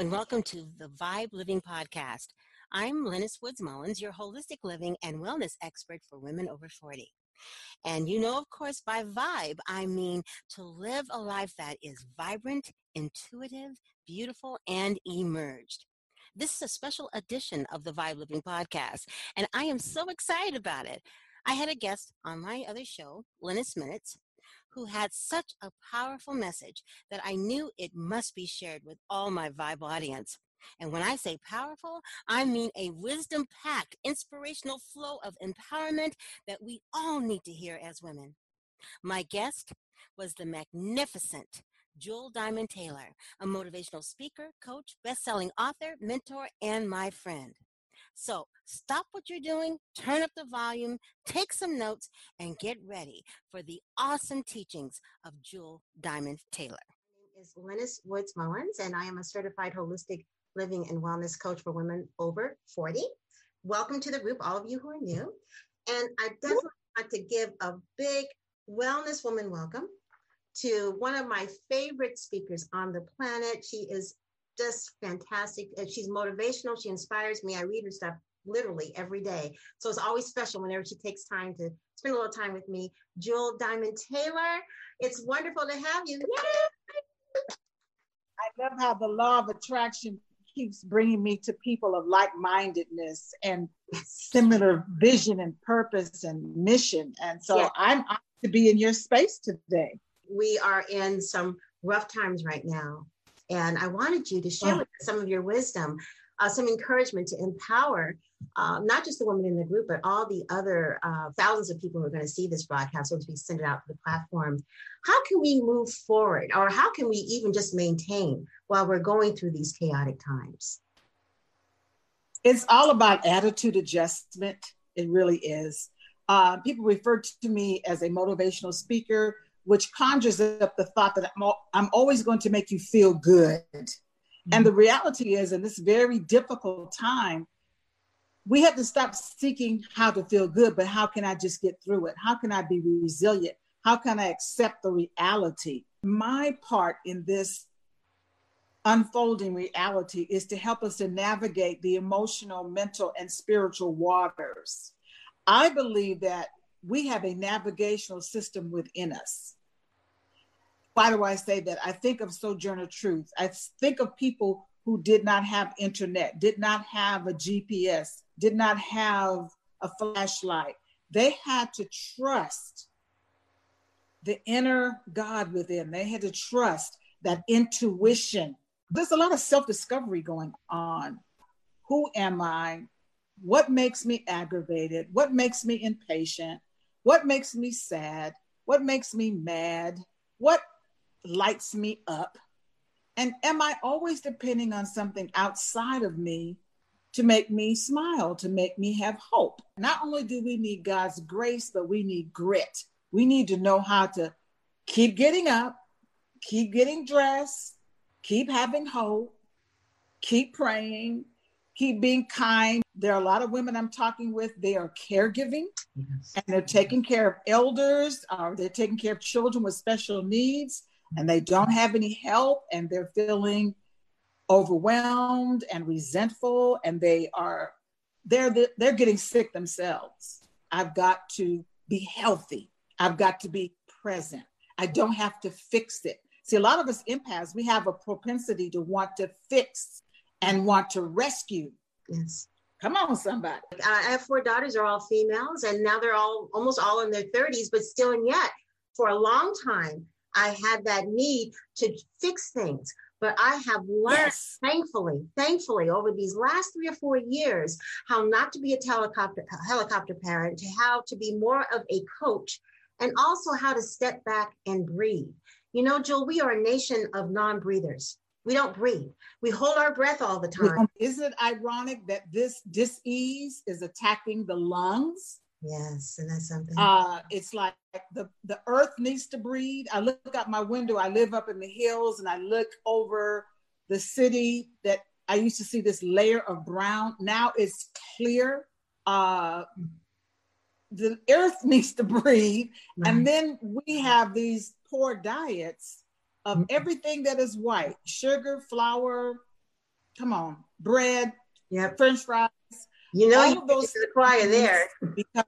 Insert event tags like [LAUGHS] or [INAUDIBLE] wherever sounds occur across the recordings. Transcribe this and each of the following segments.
and welcome to the Vibe Living Podcast. I'm Lennis Woods Mullins, your holistic living and wellness expert for women over 40. And you know, of course, by vibe, I mean to live a life that is vibrant, intuitive, beautiful, and emerged. This is a special edition of the Vibe Living Podcast, and I am so excited about it. I had a guest on my other show, Lennis Minutes, who had such a powerful message that I knew it must be shared with all my Vibe audience. And when I say powerful, I mean a wisdom packed, inspirational flow of empowerment that we all need to hear as women. My guest was the magnificent Jewel Diamond Taylor, a motivational speaker, coach, best selling author, mentor, and my friend. So stop what you're doing, turn up the volume, take some notes, and get ready for the awesome teachings of Jewel Diamond Taylor. My name is Lennis Woods Mullins, and I am a certified holistic living and wellness coach for women over 40. Welcome to the group, all of you who are new. And I definitely want to give a big wellness woman welcome to one of my favorite speakers on the planet. She is just fantastic. She's motivational. She inspires me. I read her stuff literally every day. So it's always special whenever she takes time to spend a little time with me. Jewel Diamond Taylor, it's wonderful to have you. Yay! I love how the law of attraction keeps bringing me to people of like-mindedness and similar vision and purpose and mission. And so. I'm honored to be in your space today. We are in some rough times right now. And I wanted you to share with us some of your wisdom, uh, some encouragement to empower uh, not just the women in the group, but all the other uh, thousands of people who are going to see this broadcast once we send it out to the platform. How can we move forward, or how can we even just maintain while we're going through these chaotic times? It's all about attitude adjustment. It really is. Uh, people refer to me as a motivational speaker, which conjures up the thought that I'm, I'm always going to make you feel good. Mm-hmm. And the reality is, in this very difficult time, we have to stop seeking how to feel good, but how can I just get through it? How can I be resilient? How can I accept the reality? My part in this unfolding reality is to help us to navigate the emotional, mental, and spiritual waters. I believe that we have a navigational system within us. Why do I say that? I think of Sojourner Truth. I think of people who did not have internet, did not have a GPS, did not have a flashlight. They had to trust the inner God within. They had to trust that intuition. There's a lot of self discovery going on. Who am I? What makes me aggravated? What makes me impatient? What makes me sad? What makes me mad? What lights me up? And am I always depending on something outside of me to make me smile, to make me have hope? Not only do we need God's grace, but we need grit. We need to know how to keep getting up, keep getting dressed, keep having hope, keep praying, keep being kind. There are a lot of women I'm talking with, they are caregiving yes. and they're taking care of elders, or they're taking care of children with special needs and they don't have any help and they're feeling overwhelmed and resentful and they are they're they're getting sick themselves. I've got to be healthy. I've got to be present. I don't have to fix it. See a lot of us empaths we have a propensity to want to fix and want to rescue yes come on somebody uh, i have four daughters are all females and now they're all almost all in their 30s but still and yet for a long time I had that need to fix things. But I have learned, yes. thankfully, thankfully, over these last three or four years, how not to be a helicopter helicopter parent, to how to be more of a coach, and also how to step back and breathe. You know, Jewel, we are a nation of non-breathers. We don't breathe. We hold our breath all the time. Isn't it ironic that this disease is attacking the lungs? Yes, and that's something. Uh, it's like the the earth needs to breathe. I look out my window. I live up in the hills, and I look over the city that I used to see this layer of brown. Now it's clear. Uh, the earth [LAUGHS] needs to breathe, right. and then we have these poor diets of everything that is white: sugar, flour, come on, bread, yep. French fries. You know, all you those the choir there. Become,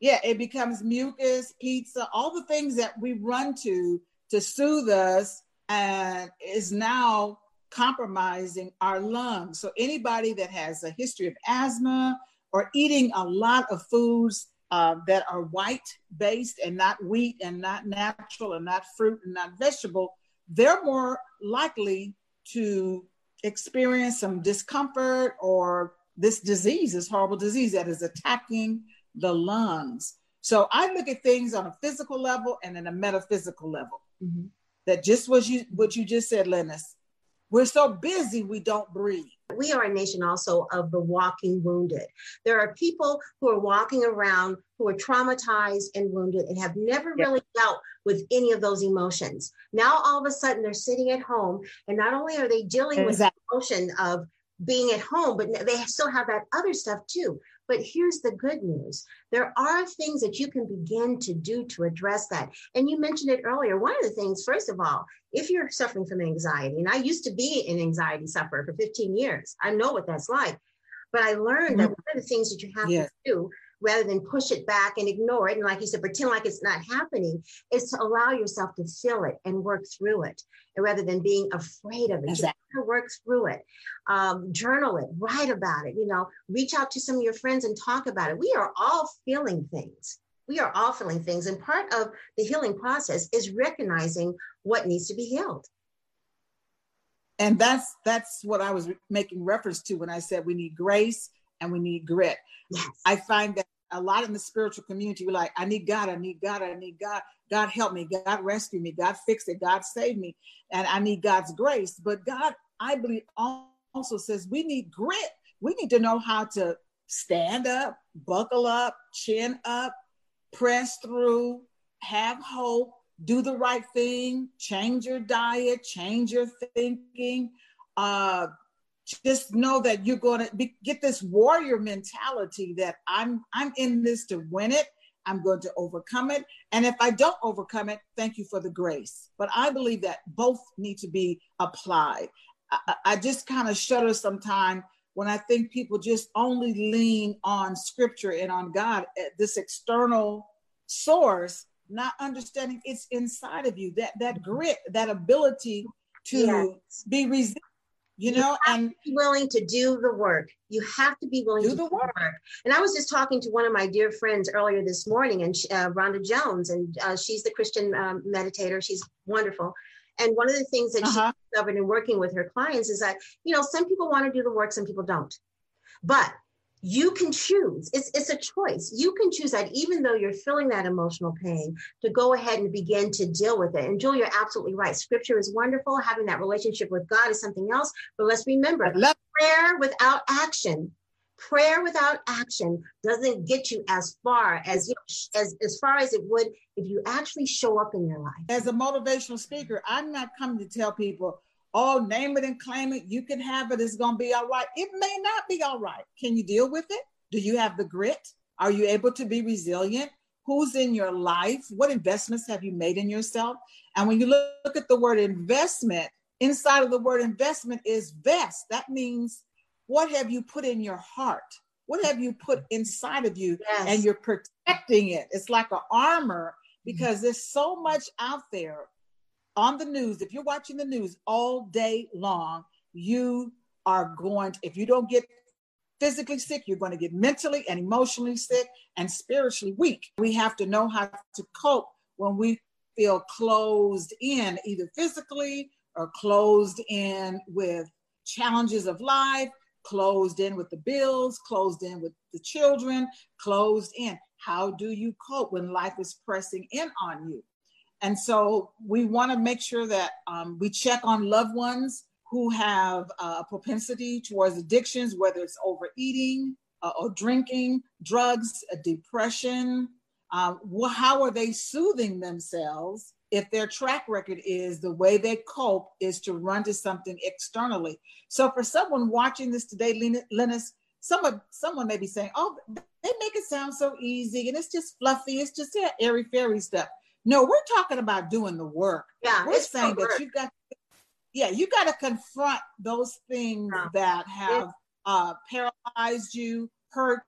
yeah, it becomes mucus, pizza, all the things that we run to to soothe us, and is now compromising our lungs. So anybody that has a history of asthma or eating a lot of foods uh, that are white based and not wheat and not natural and not fruit and not vegetable, they're more likely to experience some discomfort or this disease, this horrible disease that is attacking the lungs. So I look at things on a physical level and in a metaphysical level. Mm-hmm. That just was you what you just said, Lennis. We're so busy we don't breathe. We are a nation also of the walking wounded. There are people who are walking around who are traumatized and wounded and have never yep. really dealt with any of those emotions. Now, all of a sudden, they're sitting at home, and not only are they dealing exactly. with the emotion of being at home, but they still have that other stuff too. But here's the good news there are things that you can begin to do to address that. And you mentioned it earlier. One of the things, first of all, if you're suffering from anxiety, and I used to be an anxiety sufferer for 15 years, I know what that's like. But I learned mm-hmm. that one of the things that you have to do rather than push it back and ignore it. And like you said, pretend like it's not happening, is to allow yourself to feel it and work through it. And rather than being afraid of it, exactly. just work through it. Um, journal it, write about it, you know, reach out to some of your friends and talk about it. We are all feeling things. We are all feeling things. And part of the healing process is recognizing what needs to be healed and that's that's what i was making reference to when i said we need grace and we need grit. Yes. I find that a lot in the spiritual community, we're like, I need God, I need God, I need God. God help me, God rescue me, God fix it, God save me, and I need God's grace. But God, I believe, also says we need grit. We need to know how to stand up, buckle up, chin up, press through, have hope, do the right thing, change your diet, change your thinking, uh, just know that you're going to be, get this warrior mentality that I'm I'm in this to win it. I'm going to overcome it. And if I don't overcome it, thank you for the grace. But I believe that both need to be applied. I, I just kind of shudder sometimes when I think people just only lean on scripture and on God, eh, this external source, not understanding it's inside of you, that that grit, that ability to yes. be resilient you know, you and be willing to do the work. You have to be willing do to the do work. the work. And I was just talking to one of my dear friends earlier this morning, and uh, Rhonda Jones, and uh, she's the Christian um, meditator. She's wonderful. And one of the things that uh-huh. she discovered in working with her clients is that, you know, some people want to do the work, some people don't. But you can choose. It's it's a choice. You can choose that even though you're feeling that emotional pain to go ahead and begin to deal with it. And julie you're absolutely right. Scripture is wonderful. Having that relationship with god is something else. But let's remember love- prayer without action prayer without action doesn't get you as far as you as as far as it would if you actually show up in your life. As a motivational speaker i'm not coming to tell people oh, name it and claim it. You can have it. It's going to be all right. It may not be all right. Can you deal with it? Do you have the grit? Are you able to be resilient? Who's in your life? What investments have you made in yourself? And when you look at the word investment, inside of the word investment is vest. That means what have you put in your heart? What have you put inside of you? Yes. And you're protecting it. It's like an armor because there's so much out there on the news, if you're watching the news all day long, you are going to, if you don't get physically sick, you're going to get mentally and emotionally sick and spiritually weak. We have to know how to cope when we feel closed in, either physically or closed in with challenges of life, closed in with the bills, closed in with the children, closed in. How do you cope when life is pressing in on you? And so we want to make sure that um, we check on loved ones who have a propensity towards addictions, whether it's overeating uh, or drinking, drugs, depression. Um, how are they soothing themselves if their track record is the way they cope is to run to something externally? So for someone watching this today, Lennis, someone someone may be saying, "Oh, they make it sound so easy, and it's just fluffy. It's just yeah, airy fairy stuff." No, we're talking about doing the work. Yeah, we're saying that you got. yeah, you got to confront those things yeah. that have uh, paralyzed you, hurt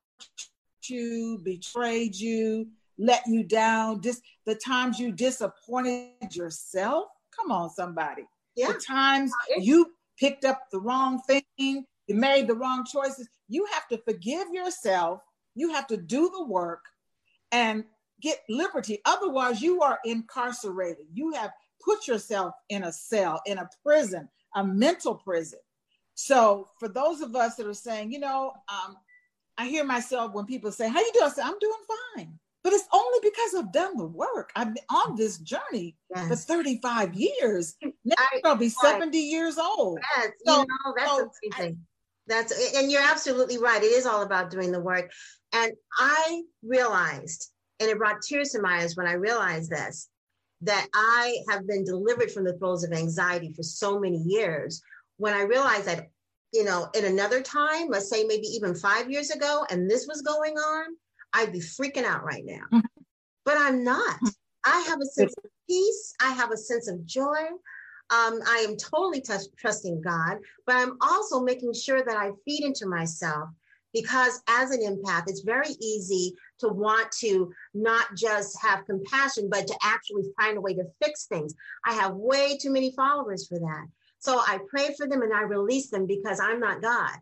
you, betrayed you, let you down. Just the times you disappointed yourself. Come on, somebody. Yeah. The times you picked up the wrong thing, you made the wrong choices. You have to forgive yourself. You have to do the work and get liberty. Otherwise, you are incarcerated. You have put yourself in a cell, in a prison, a mental prison. So, for those of us that are saying, you know, um, I hear myself when people say, "How you doing?" I say, "I'm doing fine," but it's only because I've done the work. I've been on this journey yes. for 35 years. Now I, I'll be 70 I, years old. Yes, so, you know, that's so amazing. I, that's and you're absolutely right. It is all about doing the work. And I realized, and it brought tears to my eyes when I realized this, that I have been delivered from the throes of anxiety for so many years. When I realized that, you know, in another time, let's say maybe even five years ago, and this was going on, I'd be freaking out right now. Mm-hmm. But I'm not. I have a sense of peace. I have a sense of joy. Um, I am totally t- trusting God, but I'm also making sure that I feed into myself because as an empath, it's very easy to want to not just have compassion, but to actually find a way to fix things. I have way too many followers for that. So I pray for them and I release them because I'm not God.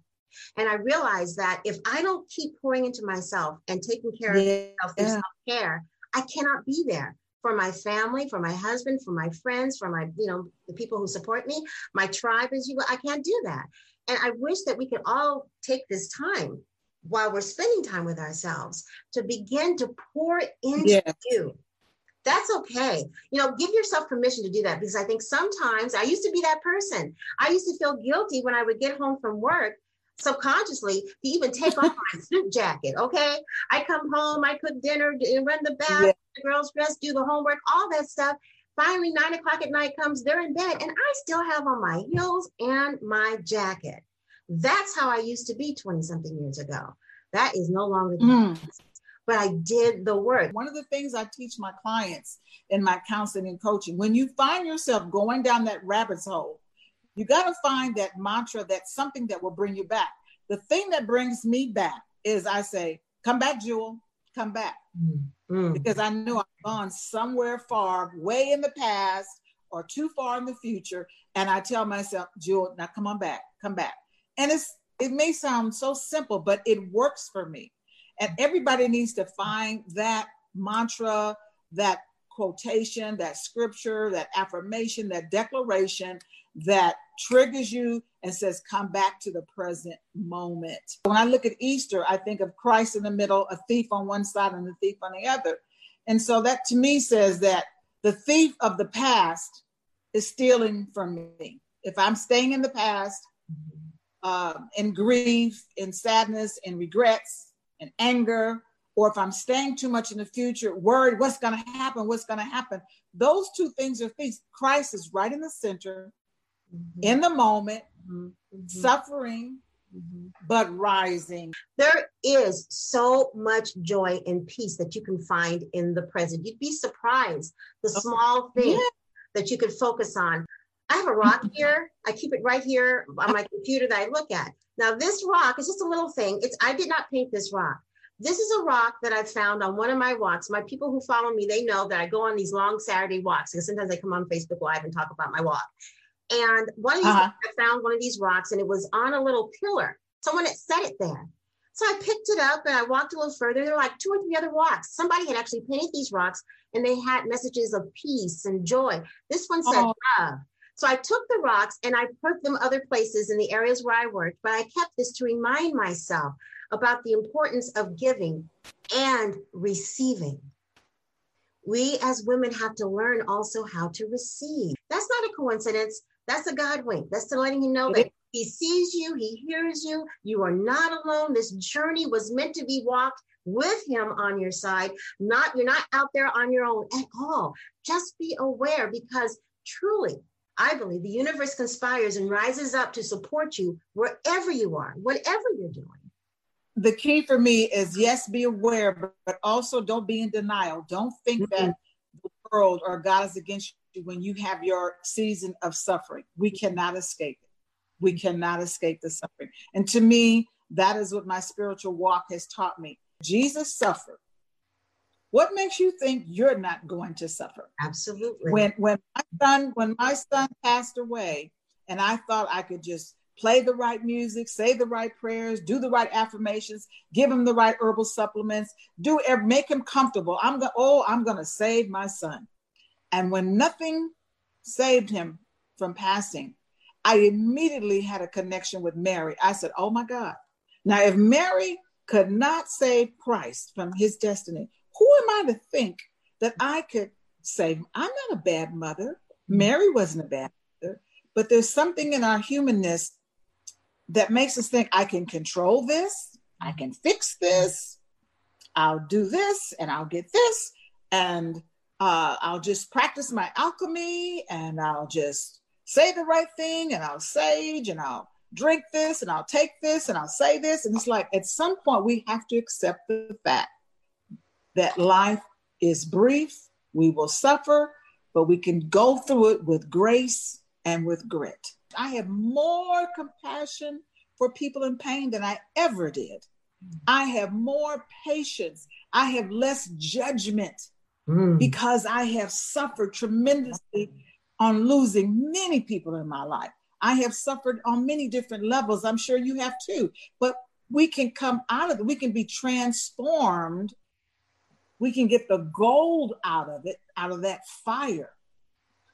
And I realize that if I don't keep pouring into myself and taking care yeah. of myself through self care, I cannot be there for my family, for my husband, for my friends, for my, you know, the people who support me, my tribe as you I can't do that. And I wish that we could all take this time while we're spending time with ourselves to begin to pour into yes. you. That's okay. You know, give yourself permission to do that because I think sometimes I used to be that person. I used to feel guilty when I would get home from work subconsciously to even take off my [LAUGHS] suit jacket. Okay. I come home, I cook dinner, run the bath, yeah. the girls dress, do the homework, all that stuff. Finally, nine o'clock at night comes, they're in bed, and I still have on my heels and my jacket. That's how I used to be 20 something years ago. That is no longer mm. but I did the work. One of the things I teach my clients in my counseling and coaching, when you find yourself going down that rabbit's hole, you got to find that mantra that's something that will bring you back. The thing that brings me back is I say, come back, Jewel, come back. Mm. Mm. Because I know I've gone somewhere far, way in the past or too far in the future. And I tell myself, Jewel, now come on back, come back. And it's it may sound so simple, but it works for me. And everybody needs to find that mantra, that quotation, that scripture, that affirmation, that declaration that triggers you and says, come back to the present moment. When I look at Easter, I think of Christ in the middle, a thief on one side and the thief on the other. And so that to me says that the thief of the past is stealing from me. If I'm staying in the past, uh, in grief, in sadness, in regrets, in anger, or if I'm staying too much in the future, worried what's going to happen, what's going to happen. Those two things are things. Christ is right in the center, mm-hmm. in the moment, mm-hmm. suffering, mm-hmm. but rising. There is so much joy and peace that you can find in the present. You'd be surprised the small things yeah. that you could focus on. I have a rock here. I keep it right here on my computer that I look at. Now, this rock is just a little thing. It's I did not paint this rock. This is a rock that I found on one of my walks. My people who follow me, they know that I go on these long Saturday walks because sometimes I come on Facebook Live and talk about my walk. And one of these, uh-huh. I found one of these rocks and it was on a little pillar. Someone had set it there. So I picked it up and I walked a little further. There were like two or three other rocks. Somebody had actually painted these rocks and they had messages of peace and joy. This one said oh. love. So I took the rocks and I put them other places in the areas where I worked, but I kept this to remind myself about the importance of giving and receiving. We as women have to learn also how to receive. That's not a coincidence. That's a God wink. That's to letting you know that He sees you, He hears you. You are not alone. This journey was meant to be walked with him on your side not you're not out there on your own at all just be aware because truly I believe the universe conspires and rises up to support you wherever you are, whatever you're doing. The key for me is yes, be aware, but also don't be in denial. Don't think mm-hmm. that the world or God is against when you have your season of suffering. We cannot escape it. We mm-hmm. cannot escape the suffering. And to me, that is what my spiritual walk has taught me. Jesus suffered. What makes you think you're not going to suffer? Absolutely. When when my son when my son passed away, and I thought I could just play the right music, say the right prayers, do the right affirmations, give him the right herbal supplements, do make him comfortable. I'm going, oh, I'm going to save my son. And when nothing saved him from passing, I immediately had a connection with Mary. I said, oh my God. Now, if Mary could not save Christ from his destiny, who am I to think that I could save? I'm not a bad mother. Mary wasn't a bad mother, but there's something in our humanness that makes us think I can control this, I can fix this, I'll do this, and I'll get this, and uh, I'll just practice my alchemy, and I'll just say the right thing, and I'll sage, and I'll drink this, and I'll take this, and I'll say this. And it's like at some point we have to accept the fact that life is brief, we will suffer, but we can go through it with grace and with grit. I have more compassion for people in pain than I ever did. I have more patience. I have less judgment mm. because I have suffered tremendously on losing many people in my life. I have suffered on many different levels. I'm sure you have too. But we can come out of it. We can be transformed. We can get the gold out of it, out of that fire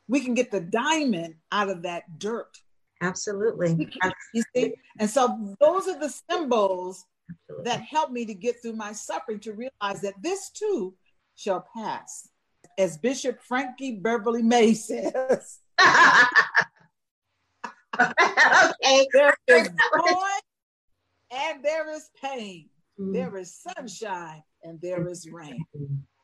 we can get the diamond out of that dirt. Absolutely. you see? And so those are the symbols Absolutely. that help me to get through my suffering to realize that this too shall pass. As Bishop Frankie Beverly Maze says. [LAUGHS] okay. There is joy and there is pain. Mm-hmm. There is sunshine and there is rain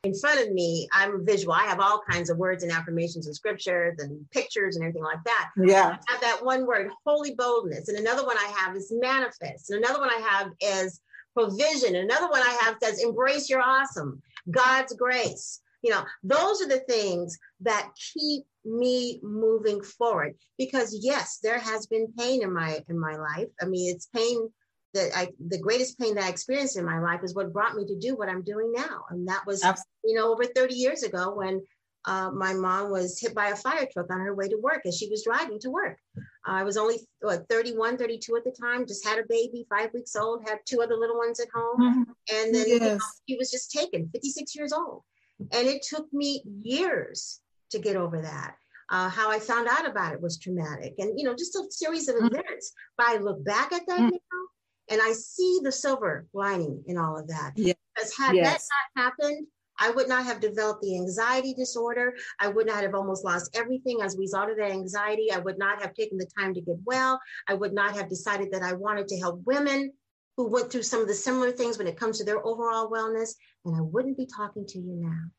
in front of me, I'm visual. I have all kinds of words and affirmations and scriptures and pictures and everything like that. Yeah. I have that one word, holy boldness. And another one I have is manifest. And another one I have is provision. And another one I have says embrace your awesome, God's grace. You know, those are the things that keep me moving forward because yes, there has been pain in my in my life. I mean, it's pain that I the greatest pain that I experienced in my life is what brought me to do what I'm doing now. And that was, Absolutely. you know, over 30 years ago when uh, my mom was hit by a fire truck on her way to work as she was driving to work. Uh, I was only what, 31, 32 at the time, just had a baby, five weeks old, had two other little ones at home. Mm-hmm. And then yes. you know, he was just taken, 56 years old. And it took me years to get over that. Uh, how I found out about it was traumatic and, you know, just a series of mm-hmm. events. But I look back at that mm-hmm. now and I see the silver lining in all of that. Yeah. Because had yes. that not happened, I would not have developed the anxiety disorder. I would not have almost lost everything as a result of that anxiety. I would not have taken the time to get well. I would not have decided that I wanted to help women who went through some of the similar things when it comes to their overall wellness. And I wouldn't be talking to you now.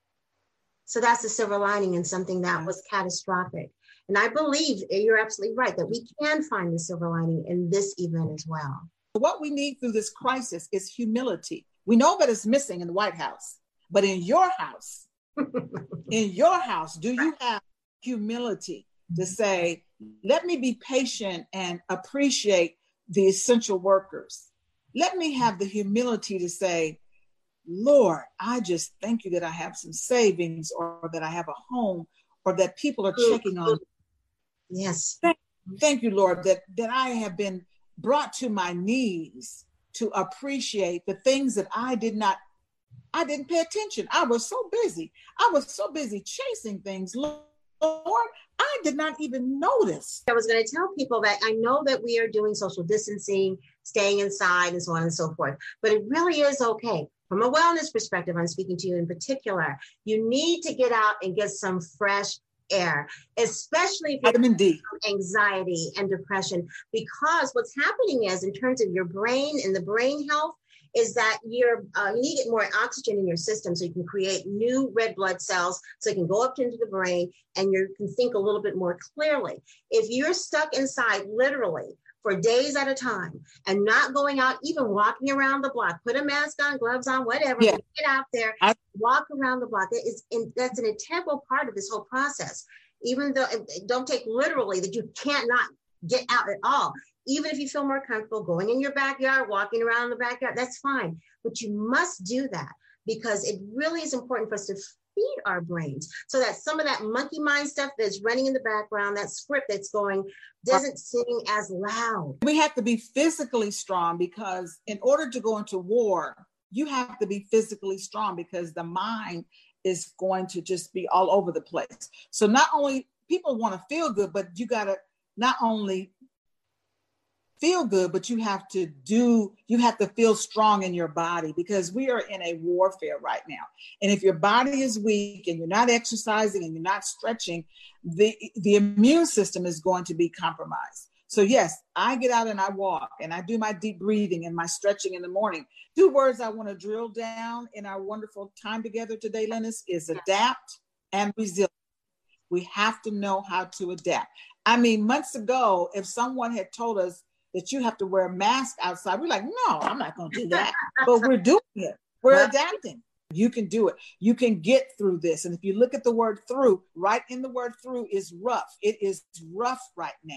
So that's the silver lining in something that was catastrophic. And I believe you're absolutely right that we can find the silver lining in this event as well. What we need through this crisis is humility. We know that it's missing in the White House, but in your house, in your house, do you have humility to say, let me be patient and appreciate the essential workers? Let me have the humility to say, Lord, I just thank you that I have some savings or that I have a home or that people are checking on. Me. Yes. Thank, thank you, Lord, that, that I have been brought to my knees to appreciate the things that I did not I didn't pay attention. I was so busy. I was so busy chasing things. Lord, I did not even notice. I was going to tell people that I know that we are doing social distancing, staying inside, and so on and so forth, but it really is okay. From a wellness perspective, I'm speaking to you in particular. You need to get out and get some fresh air, especially if vitamin D, anxiety and depression, because what's happening is in terms of your brain and the brain health is that you're uh, you need to get more oxygen in your system so you can create new red blood cells so it can go up into the brain and you can think a little bit more clearly. If you're stuck inside, literally for days at a time and not going out, even walking around the block, put a mask on, gloves on, whatever, yeah. get out there, I, walk around the block. That is in, that's an integral part of this whole process. even though don't take literally that you can't not get out at all. Even if you feel more comfortable going in your backyard, walking around the backyard, that's fine. But you must do that because it really is important for us to feed our brains so that some of that monkey mind stuff that's running in the background, that script that's going, doesn't sing as loud. We have to be physically strong because in order to go into war, you have to be physically strong because the mind is going to just be all over the place. So not only people want to feel good, but you got to not only feel good, but you have to do, you have to feel strong in your body because we are in a warfare right now. And if your body is weak and you're not exercising and you're not stretching, the, the immune system is going to be compromised. So, yes, I get out and I walk and I do my deep breathing and my stretching in the morning. Two words I want to drill down in our wonderful time together today, Lennis, is adapt and resilient. We have to know how to adapt. I mean, months ago, if someone had told us that you have to wear a mask outside. We're like, no, I'm not going to do that. [LAUGHS] but we're doing it. We're adapting. You can do it. You can get through this. And if you look at the word through, right in the word through is rough. It is rough right now.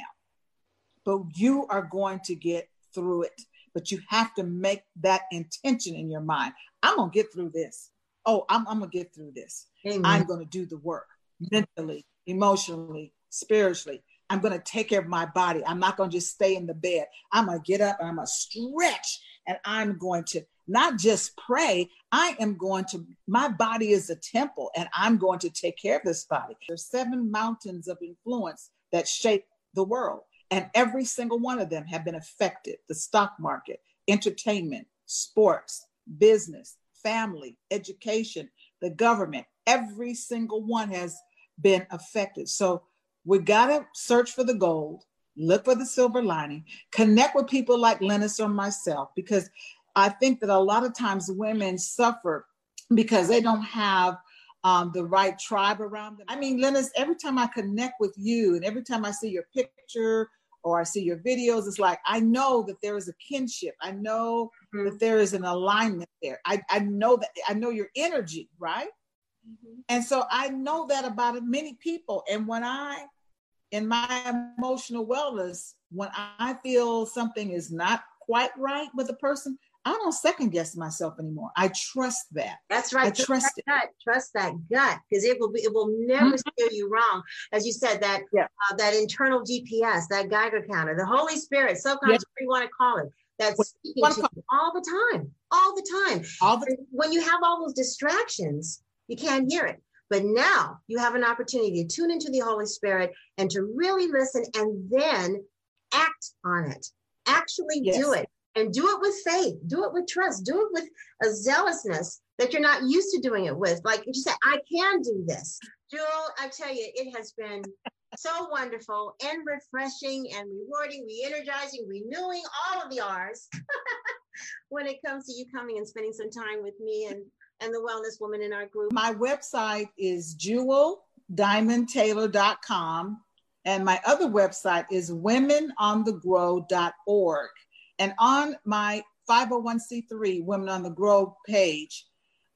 But you are going to get through it. But you have to make that intention in your mind. I'm going to get through this. Oh, I'm, I'm going to get through this. Amen. I'm going to do the work mentally, emotionally, spiritually. I'm going to take care of my body. I'm not going to just stay in the bed. I'm going to get up and I'm going to stretch and I'm going to not just pray. I am going to, my body is a temple and I'm going to take care of this body. There's seven mountains of influence that shape the world. And every single one of them have been affected the stock market, entertainment, sports, business, family, education, the government. Every single one has been affected. So we got to search for the gold, look for the silver lining, connect with people like Lennis or myself, because I think that a lot of times women suffer because they don't have um, the right tribe around them. I mean, Lennis, every time I connect with you and every time I see your picture or I see your videos, it's like I know that there is a kinship. I know mm-hmm. that there is an alignment there. I, I know that I know your energy, right? Mm-hmm. And so I know that about many people. And when I in my emotional wellness, when I feel something is not quite right with a person, I don't second guess myself anymore. I trust that. That's right. I trust, trust that it. gut. Trust that gut because it will be. It will never mm-hmm. steer you wrong. As you said, that yeah. uh, that internal GPS, that Geiger counter, the Holy Spirit, subconscious, yeah. you want to call it, that's speaking to you all the time, all the time. All the- when you have all those distractions, you can't hear it. But now you have an opportunity to tune into the Holy Spirit and to really listen and then act on it. Actually yes. do it and do it with faith, do it with trust, do it with a zealousness that you're not used to doing it with. Like you said, I can do this. Jewel, I tell you, it has been so wonderful and refreshing and rewarding, re-energizing, renewing all of the R's [LAUGHS] when it comes to you coming and spending some time with me and and the wellness woman in our group? My website is jeweldiamondtaylor.com. And my other website is womenonthegrow.org. And on my 501c3 Women on the Grow page,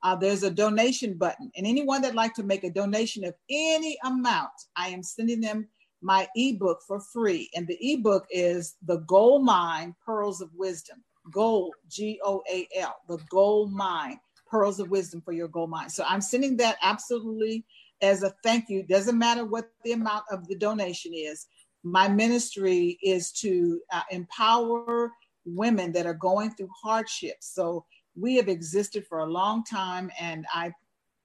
uh, there's a donation button. And anyone that'd like to make a donation of any amount, I am sending them my ebook for free. And the ebook is The Gold Mine Pearls of Wisdom. Gold, G O A L, the gold mine pearls of wisdom for your gold mine. So I'm sending that absolutely as a thank you. Doesn't matter what the amount of the donation is. My ministry is to uh, empower women that are going through hardships. So we have existed for a long time, and I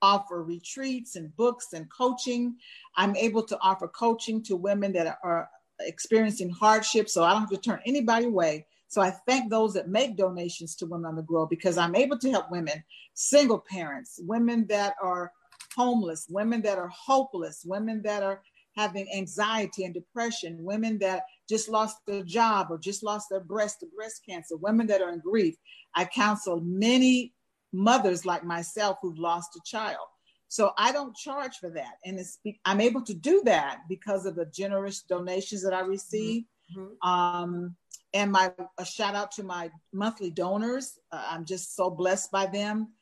offer retreats and books and coaching. I'm able to offer coaching to women that are experiencing hardship, so I don't have to turn anybody away. So I thank those that make donations to Women on the Grow because I'm able to help women, single parents, women that are homeless, women that are hopeless, women that are having anxiety and depression, women that just lost their job or just lost their breast to breast cancer, women that are in grief. I counsel many mothers like myself who've lost a child. So I don't charge for that. And it's, I'm able to do that because of the generous donations that I receive. Mm-hmm. Um, and my a shout out to my monthly donors. Uh, I'm just so blessed by them.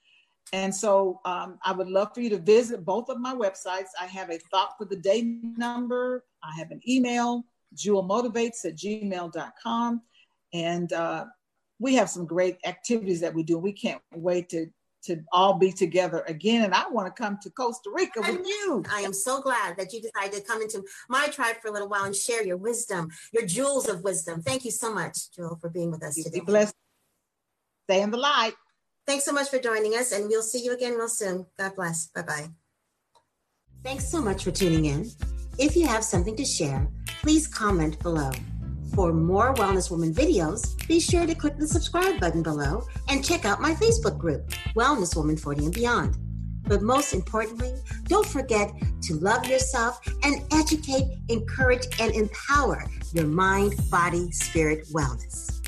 And so um, I would love for you to visit both of my websites. I have a thought for the day number, I have an email, jewelmotivates at gmail.com. And uh, we have some great activities that we do. We can't wait to to all be together again. And I want to come to Costa Rica with you. I am so glad that you decided to come into my tribe for a little while and share your wisdom, your jewels of wisdom. Thank you so much, Jewel, for being with us you today. Be blessed. Stay in the light. Thanks so much for joining us, and we'll see you again real soon. God bless. Bye bye. Thanks so much for tuning in. If you have something to share, please comment below. For more Wellness Woman videos, be sure to click the subscribe button below and check out my Facebook group, Wellness Woman 40 and Beyond. But most importantly, don't forget to love yourself and educate, encourage, and empower your mind, body, spirit wellness.